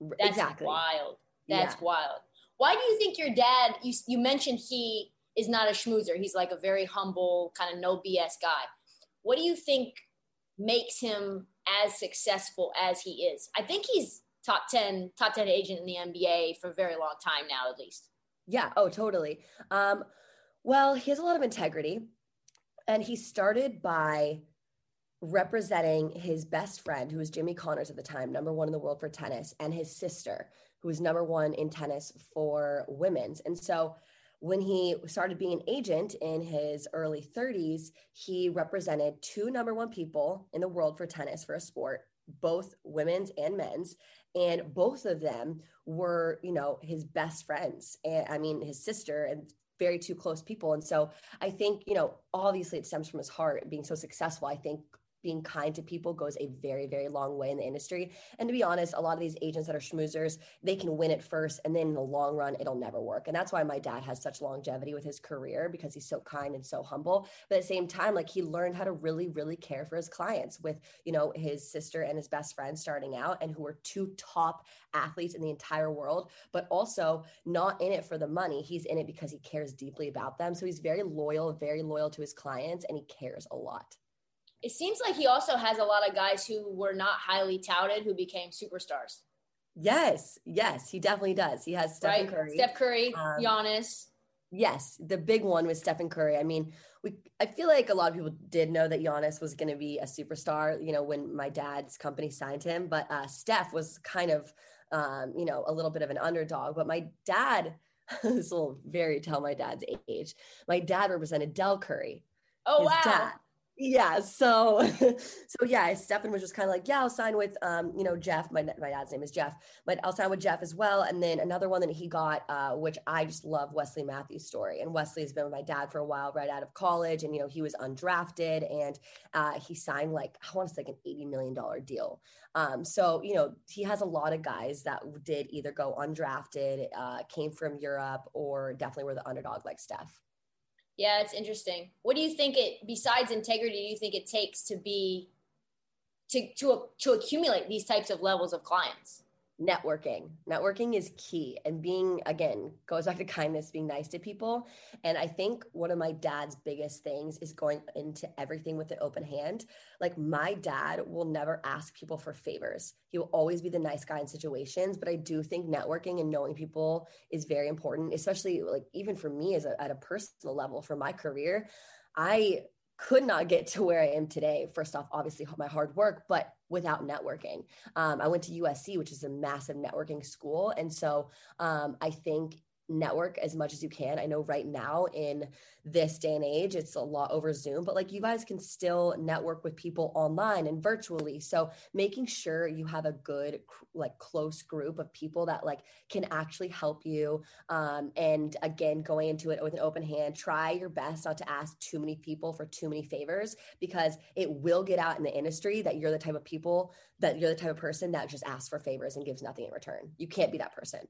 That's exactly. wild. That's yeah. wild. Why do you think your dad? You you mentioned he is not a schmoozer. He's like a very humble, kind of no BS guy. What do you think makes him as successful as he is? I think he's top 10 top 10 agent in the NBA for a very long time now at least. Yeah, oh totally. Um well, he has a lot of integrity and he started by representing his best friend, who was Jimmy Connors at the time, number one in the world for tennis, and his sister, who was number one in tennis for women's. And so when he started being an agent in his early 30s, he represented two number one people in the world for tennis for a sport, both women's and men's. And both of them were, you know, his best friends. And I mean, his sister and very two close people. And so I think, you know, obviously it stems from his heart being so successful. I think being kind to people goes a very, very long way in the industry. And to be honest, a lot of these agents that are schmoozers, they can win it first, and then in the long run, it'll never work. And that's why my dad has such longevity with his career because he's so kind and so humble. But at the same time, like he learned how to really, really care for his clients with, you know, his sister and his best friend starting out and who were two top athletes in the entire world, but also not in it for the money. He's in it because he cares deeply about them. So he's very loyal, very loyal to his clients, and he cares a lot it seems like he also has a lot of guys who were not highly touted who became superstars. Yes, yes, he definitely does. He has Stephen right? Curry, Steph Curry, um, Giannis. Yes, the big one was Stephen Curry. I mean, we I feel like a lot of people did know that Giannis was going to be a superstar. You know, when my dad's company signed him, but uh, Steph was kind of, um, you know, a little bit of an underdog. But my dad, (laughs) this will very tell my dad's age. My dad represented Del Curry. Oh wow! Dad yeah so (laughs) so yeah stefan was just kind of like yeah i'll sign with um you know jeff my, my dad's name is jeff but i'll sign with jeff as well and then another one that he got uh which i just love wesley matthews story and wesley has been with my dad for a while right out of college and you know he was undrafted and uh he signed like i want to say like an 80 million dollar deal um so you know he has a lot of guys that did either go undrafted uh came from europe or definitely were the underdog like steph yeah, it's interesting. What do you think it besides integrity do you think it takes to be to to to accumulate these types of levels of clients networking. Networking is key and being again goes back to kindness being nice to people. And i think one of my dad's biggest things is going into everything with an open hand. Like my dad will never ask people for favors. He will always be the nice guy in situations but i do think networking and knowing people is very important especially like even for me as a, at a personal level for my career. I could not get to where I am today. First off, obviously my hard work, but without networking. Um, I went to USC, which is a massive networking school. And so um, I think network as much as you can. I know right now in this day and age, it's a lot over Zoom, but like you guys can still network with people online and virtually. So making sure you have a good, like close group of people that like can actually help you. Um, and again, going into it with an open hand, try your best not to ask too many people for too many favors because it will get out in the industry that you're the type of people that you're the type of person that just asks for favors and gives nothing in return. You can't be that person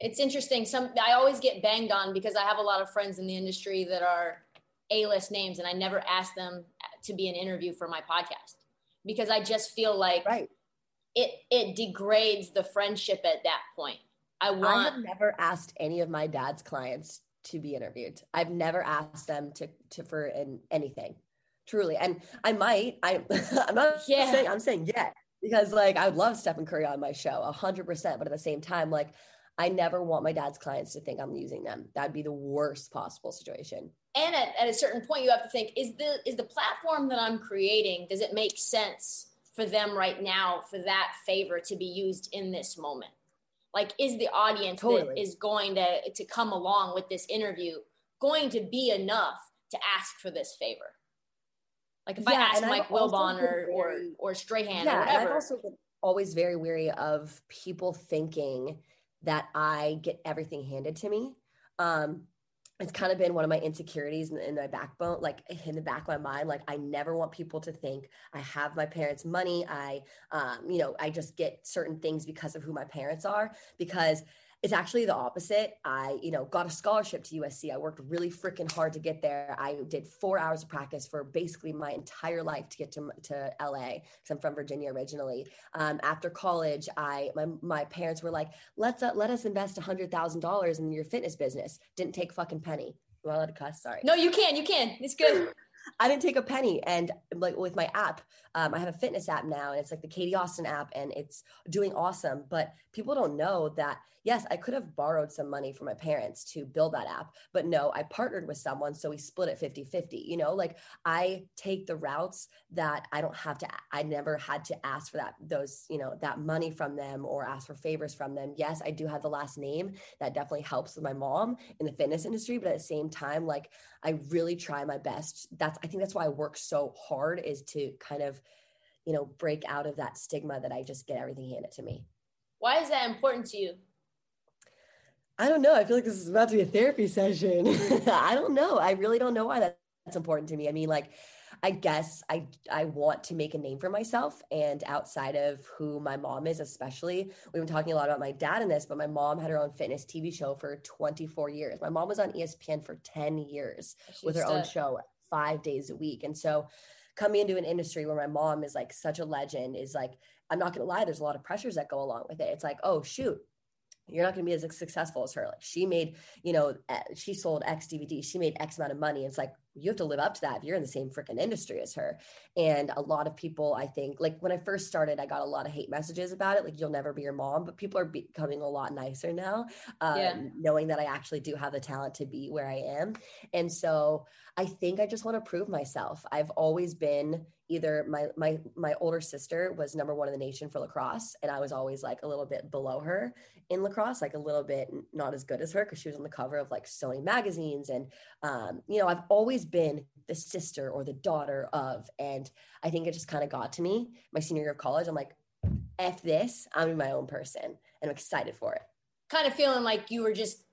it's interesting. Some I always get banged on because I have a lot of friends in the industry that are A-list names, and I never ask them to be an interview for my podcast because I just feel like right. it it degrades the friendship at that point. I want. I have never asked any of my dad's clients to be interviewed. I've never asked them to to for an, anything, truly. And I might. I (laughs) I'm not yeah. saying I'm saying yeah because like I would love Stephen Curry on my show a hundred percent, but at the same time, like I never want my dad's clients to think I'm using them. That'd be the worst possible situation. And at, at a certain point, you have to think: is the is the platform that I'm creating does it make sense for them right now for that favor to be used in this moment? Like, is the audience totally. that is going to to come along with this interview going to be enough to ask for this favor? Like if yeah, I ask Mike Wilbon or, or or Strahan yeah, or whatever. I've also been always very weary of people thinking that I get everything handed to me. Um, it's kind of been one of my insecurities in, in, my backbone, like in the back of my mind. Like I never want people to think I have my parents' money. I, um, you know, I just get certain things because of who my parents are. Because it's actually the opposite. I, you know, got a scholarship to USC. I worked really freaking hard to get there. I did four hours of practice for basically my entire life to get to, to LA because I'm from Virginia originally. Um, after college, I my my parents were like, let's uh, let us invest a hundred thousand dollars in your fitness business. Didn't take fucking penny. Well, I allowed to cuss? Sorry. No, you can. You can. It's good. (laughs) I didn't take a penny. And like with my app, um, I have a fitness app now, and it's like the Katie Austin app, and it's doing awesome. But people don't know that yes, I could have borrowed some money from my parents to build that app, but no, I partnered with someone. So we split it 50 50. You know, like I take the routes that I don't have to, I never had to ask for that, those, you know, that money from them or ask for favors from them. Yes, I do have the last name. That definitely helps with my mom in the fitness industry. But at the same time, like I really try my best. That's, I think that's why I work so hard is to kind of, you know, break out of that stigma that I just get everything handed to me. Why is that important to you? I don't know. I feel like this is about to be a therapy session. (laughs) I don't know. I really don't know why that's important to me. I mean, like, I guess I I want to make a name for myself and outside of who my mom is especially we've been talking a lot about my dad in this but my mom had her own fitness TV show for 24 years. My mom was on ESPN for 10 years with her own show 5 days a week. And so coming into an industry where my mom is like such a legend is like I'm not going to lie there's a lot of pressures that go along with it. It's like, "Oh, shoot, you're not going to be as successful as her. Like she made, you know, eh, she sold X DVD, she made X amount of money. It's like you have to live up to that if you're in the same freaking industry as her. And a lot of people, I think, like when I first started, I got a lot of hate messages about it, like you'll never be your mom. But people are becoming a lot nicer now, um, yeah. knowing that I actually do have the talent to be where I am. And so I think I just want to prove myself. I've always been either my my my older sister was number one in the nation for lacrosse and i was always like a little bit below her in lacrosse like a little bit not as good as her because she was on the cover of like so many magazines and um, you know i've always been the sister or the daughter of and i think it just kind of got to me my senior year of college i'm like f this i'm my own person and i'm excited for it kind of feeling like you were just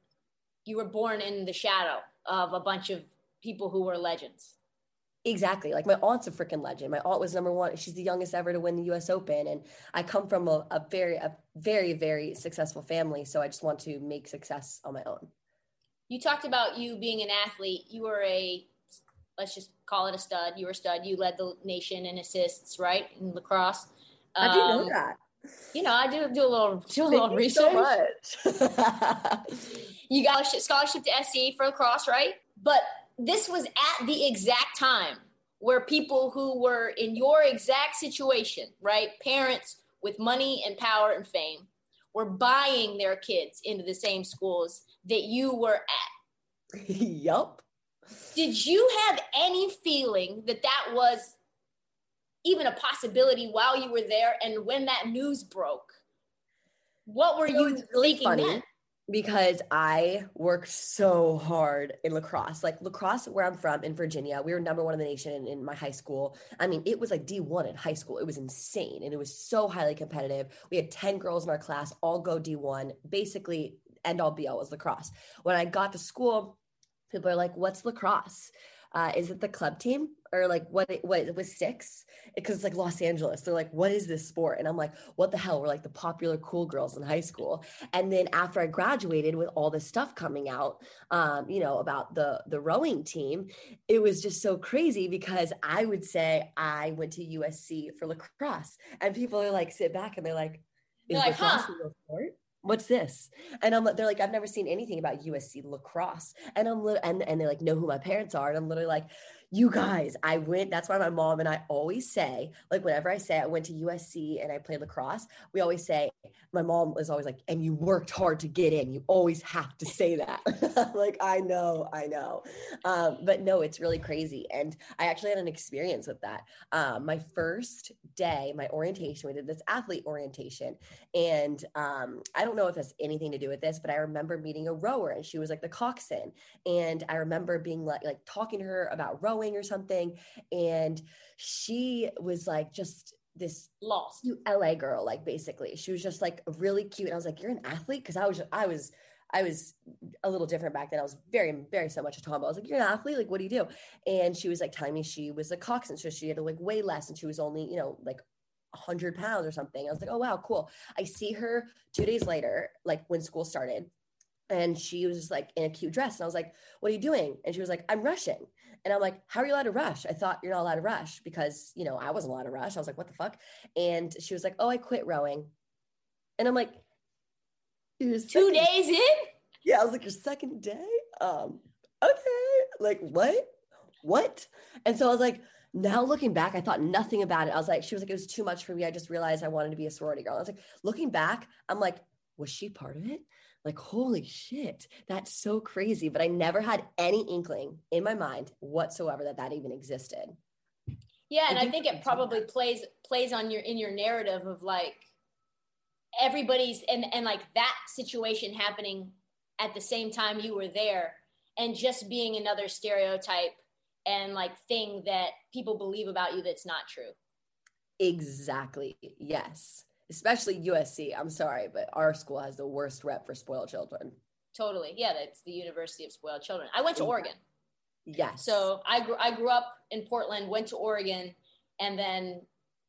you were born in the shadow of a bunch of people who were legends Exactly. Like my aunt's a freaking legend. My aunt was number one. She's the youngest ever to win the US Open. And I come from a, a, very, a very, very successful family. So I just want to make success on my own. You talked about you being an athlete. You were a let's just call it a stud. You were a stud. You led the nation in assists, right, in lacrosse. I do know Um, that. You know, I do do a little do a Thank little research. so (laughs) you got a scholarship to SC for lacrosse, right? But this was at the exact time where people who were in your exact situation, right? Parents with money and power and fame were buying their kids into the same schools that you were at. (laughs) yup. Did you have any feeling that that was even a possibility while you were there? And when that news broke, what were you thinking funny then? because I worked so hard in lacrosse. Like lacrosse, where I'm from in Virginia, we were number one in the nation in, in my high school. I mean, it was like D1 in high school. It was insane and it was so highly competitive. We had 10 girls in our class, all go D1. Basically, end all be all was lacrosse. When I got to school, people are like, What's lacrosse? Uh, is it the club team? Or like what it, what it was six because it's like los angeles. They're like what is this sport? And i'm like what the hell? We're like the popular cool girls in high school. And then after i graduated with all this stuff coming out um, you know about the the rowing team it was just so crazy because i would say i went to usc for lacrosse. And people are like sit back and they're like is They're like, lacrosse huh? a sport what's this? And i'm they're like i've never seen anything about usc lacrosse. And i'm and, and they like know who my parents are? And i'm literally like you guys, I went. That's why my mom and I always say, like, whenever I say I went to USC and I played lacrosse, we always say, my mom was always like, and you worked hard to get in. You always have to say that. (laughs) like, I know, I know. Um, but no, it's really crazy. And I actually had an experience with that. Um, my first day, my orientation, we did this athlete orientation. And um, I don't know if that's anything to do with this, but I remember meeting a rower and she was like the coxswain. And I remember being like, like talking to her about rowing or something. And she was like, just this Lost. LA girl, like basically. She was just like really cute. And I was like, You're an athlete? Because I was, I was, I was a little different back then. I was very, very so much a tomboy. I was like, You're an athlete? Like, what do you do? And she was like telling me she was a coxswain. So she had to like weigh less and she was only, you know, like 100 pounds or something. I was like, Oh, wow, cool. I see her two days later, like when school started. And she was just like in a cute dress. And I was like, What are you doing? And she was like, I'm rushing. And I'm like, How are you allowed to rush? I thought you're not allowed to rush because, you know, I wasn't allowed to rush. I was like, What the fuck? And she was like, Oh, I quit rowing. And I'm like, "Your Two second- days in? Yeah, I was like, Your second day? Um, okay. Like, what? What? And so I was like, now looking back, I thought nothing about it. I was like, she was like, it was too much for me. I just realized I wanted to be a sorority girl. I was like, looking back, I'm like, was she part of it? Like, holy shit, that's so crazy. But I never had any inkling in my mind whatsoever that that even existed. Yeah, and I think it probably plays plays on your in your narrative of like everybody's and and like that situation happening at the same time you were there and just being another stereotype and like thing that people believe about you that's not true. Exactly. Yes. Especially USC. I'm sorry, but our school has the worst rep for spoiled children. Totally. Yeah, that's the University of Spoiled Children. I went to. Oregon. Yes. So I grew I grew up in Portland, went to Oregon, and then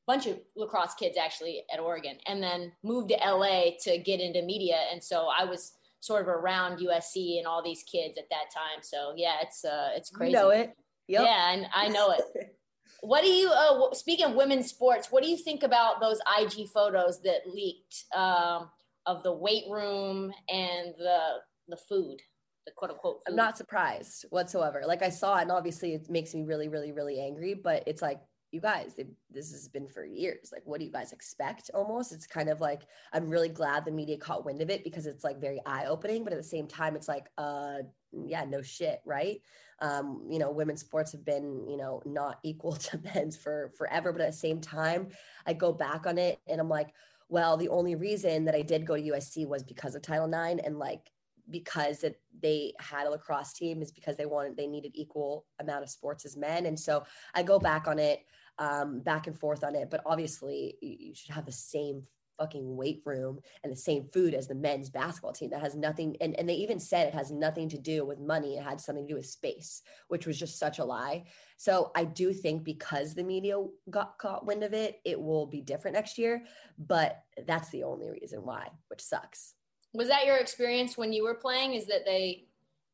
bunch of lacrosse kids actually at Oregon, and then moved to LA to get into media. And so I was sort of around USC and all these kids at that time. So yeah, it's uh it's you crazy. know it. Yep. Yeah, and I know it. (laughs) What do you uh speaking of women's sports, what do you think about those IG photos that leaked um of the weight room and the the food, the quote unquote food? I'm not surprised whatsoever. Like I saw it, and obviously it makes me really, really, really angry. But it's like, you guys, it, this has been for years. Like, what do you guys expect? Almost, it's kind of like I'm really glad the media caught wind of it because it's like very eye opening. But at the same time, it's like, uh, yeah, no shit, right? Um, you know, women's sports have been, you know, not (laughs) equal to men's for forever. But at the same time, I go back on it, and I'm like, well, the only reason that I did go to USC was because of Title IX, and like because that they had a lacrosse team is because they wanted they needed equal amount of sports as men. And so i go back on it um, back and forth on it but obviously you you should have the same fucking weight room and the same food as the men's basketball team. That has nothing and, and they even said it has nothing to do with money. It had something to do with space which was just such a lie. So i do think because the media got caught wind of it it will be different next year but that's the only reason why which sucks was that your experience when you were playing is that they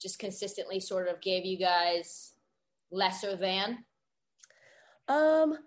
just consistently sort of gave you guys lesser than? Um,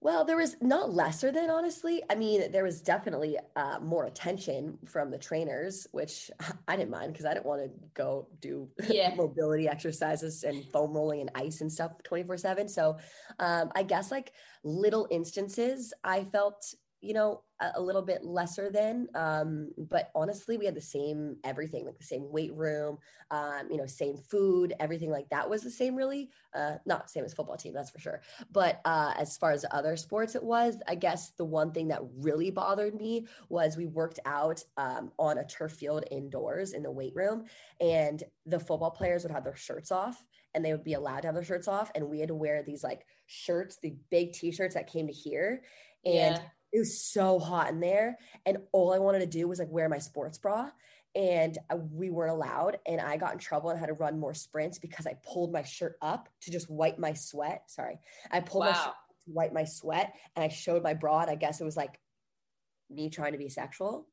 well, there was not lesser than honestly. I mean, there was definitely uh, more attention from the trainers, which (laughs) I didn't mind because I didn't want to go do (laughs) Yeah. mobility exercises and foam rolling and ice and stuff 24 7. So um, I guess like little instances, I felt, you know, a, a little bit lesser than. Um, but honestly, we had the same everything, like the same weight room, um, you know, same food, everything like that was the same, really. Uh, not same as football team, that's for sure. But uh, as far as other sports, it was, I guess the one thing that really bothered me was we worked out um, on a turf field indoors in the weight room, and the football players would have their shirts off and they would be allowed to have their shirts off. And we had to wear these like shirts, the big t shirts that came to here. And Yeah. It was so hot in there. And all I wanted to do was like wear my sports bra. And we weren't allowed. And I got in trouble and had to run more sprints because I pulled my shirt up to just wipe my sweat. Sorry. I pulled my shirt up to wipe my sweat and I showed my bra. And I guess it was like me trying to be sexual.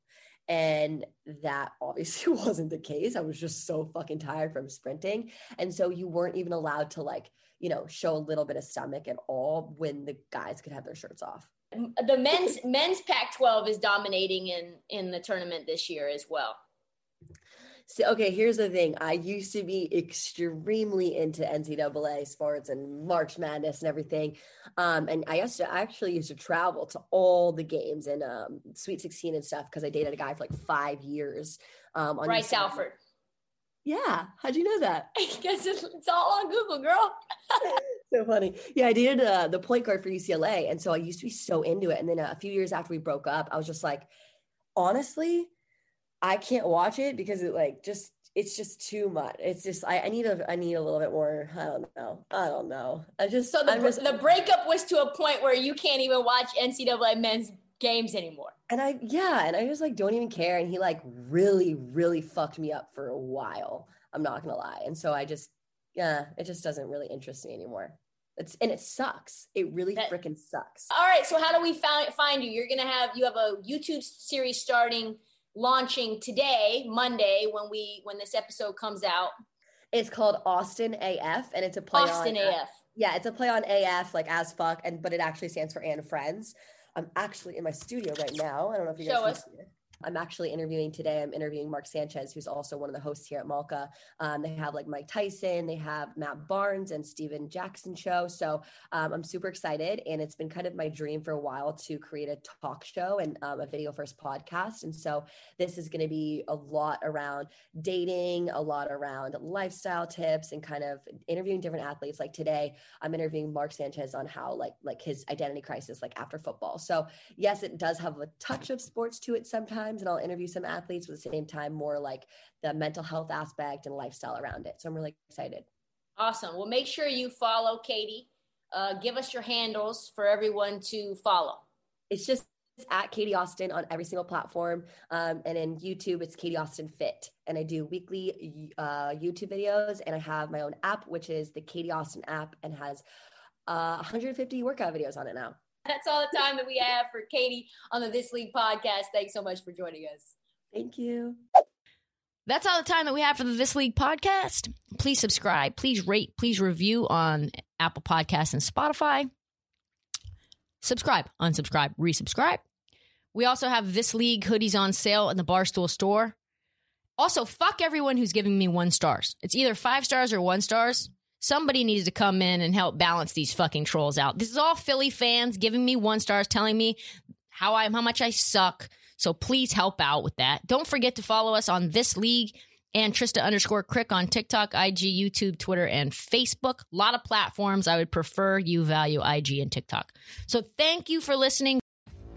And that (laughs) obviously wasn't the case. I was just so fucking tired from sprinting. And so you weren't even allowed to like, you know, show a little bit of stomach at all when the guys could have their shirts off. The men's men's Pac-12 is dominating in in the tournament this year as well. So, okay, here's the thing. I used to be extremely into NCAA sports and March Madness and everything. Um, and I used to I actually used to travel to all the games and um, Sweet 16 and stuff because I dated a guy for like five years. Um, on Bryce. Alford. Yeah. How'd you know that? (laughs) Because it's all on Google, girl. (laughs) (laughs) so funny. Yeah, I did uh, the point guard for UCLA, and so I used to be so into it. And then uh, a few years after we broke up, I was just like, honestly, I can't watch it because it like just it's just too much. It's just I, I need a I need a little bit more. I don't know. I don't know. I just So the, just, the breakup was to a point where you can't even watch NCAA men's games anymore. and I yeah, and I just like don't even care. And he like really really fucked me up for a while. I'm not gonna lie. And so I just yeah, it just doesn't really interest me anymore. It's and it sucks. It really freaking sucks. All right, so how do we find find you? You're gonna have you have a YouTube series starting launching today, Monday, when we when this episode comes out. It's called Austin AF, and it's a play Austin on uh, AF. yeah, it's a play on AF, like as fuck, and but it actually stands for and friends. I'm actually in my studio right now. I don't know if you guys Show can us. see it. I'm actually interviewing today. I'm interviewing Mark Sanchez, who's also one of the hosts here at Malka. Um, they have like Mike Tyson, they have Matt Barnes and Stephen Jackson show. So um, I'm super excited, and it's been kind of my dream for a while to create a talk show and um, a video first podcast. And so this is going to be a lot around dating, a lot around lifestyle tips, and kind of interviewing different athletes. Like today, I'm interviewing Mark Sanchez on how like like his identity crisis like after football. So yes, it does have a touch of sports to it sometimes, and I'll interview some athletes, but at the same time, more like the mental health aspect and lifestyle around it. So I'm really excited. Awesome. Well, make sure you follow Katie. Uh, give us your handles for everyone to follow. It's just at Katie Austin on every single platform. Um, and in YouTube, it's Katie Austin Fit. And I do weekly uh, YouTube videos, and I have my own app, which is the Katie Austin app, and has uh, 150 workout videos on it now. That's all the time that we have for Katie on the This League podcast. Thanks so much for joining us. Thank you. That's all the time that we have for the This League podcast. Please subscribe, please rate, please review on Apple Podcasts and Spotify. Subscribe, unsubscribe, resubscribe. We also have This League hoodies on sale in the Barstool store. Also, fuck everyone who's giving me one stars. It's either five stars or one stars. Somebody needs to come in and help balance these fucking trolls out. This is all Philly fans giving me one stars, telling me how I how much I suck. So please help out with that. Don't forget to follow us on this league and Trysta underscore Krick on TikTok, IG, YouTube, Twitter, and Facebook. A lot of platforms. I would prefer you value IG and TikTok. So thank you for listening.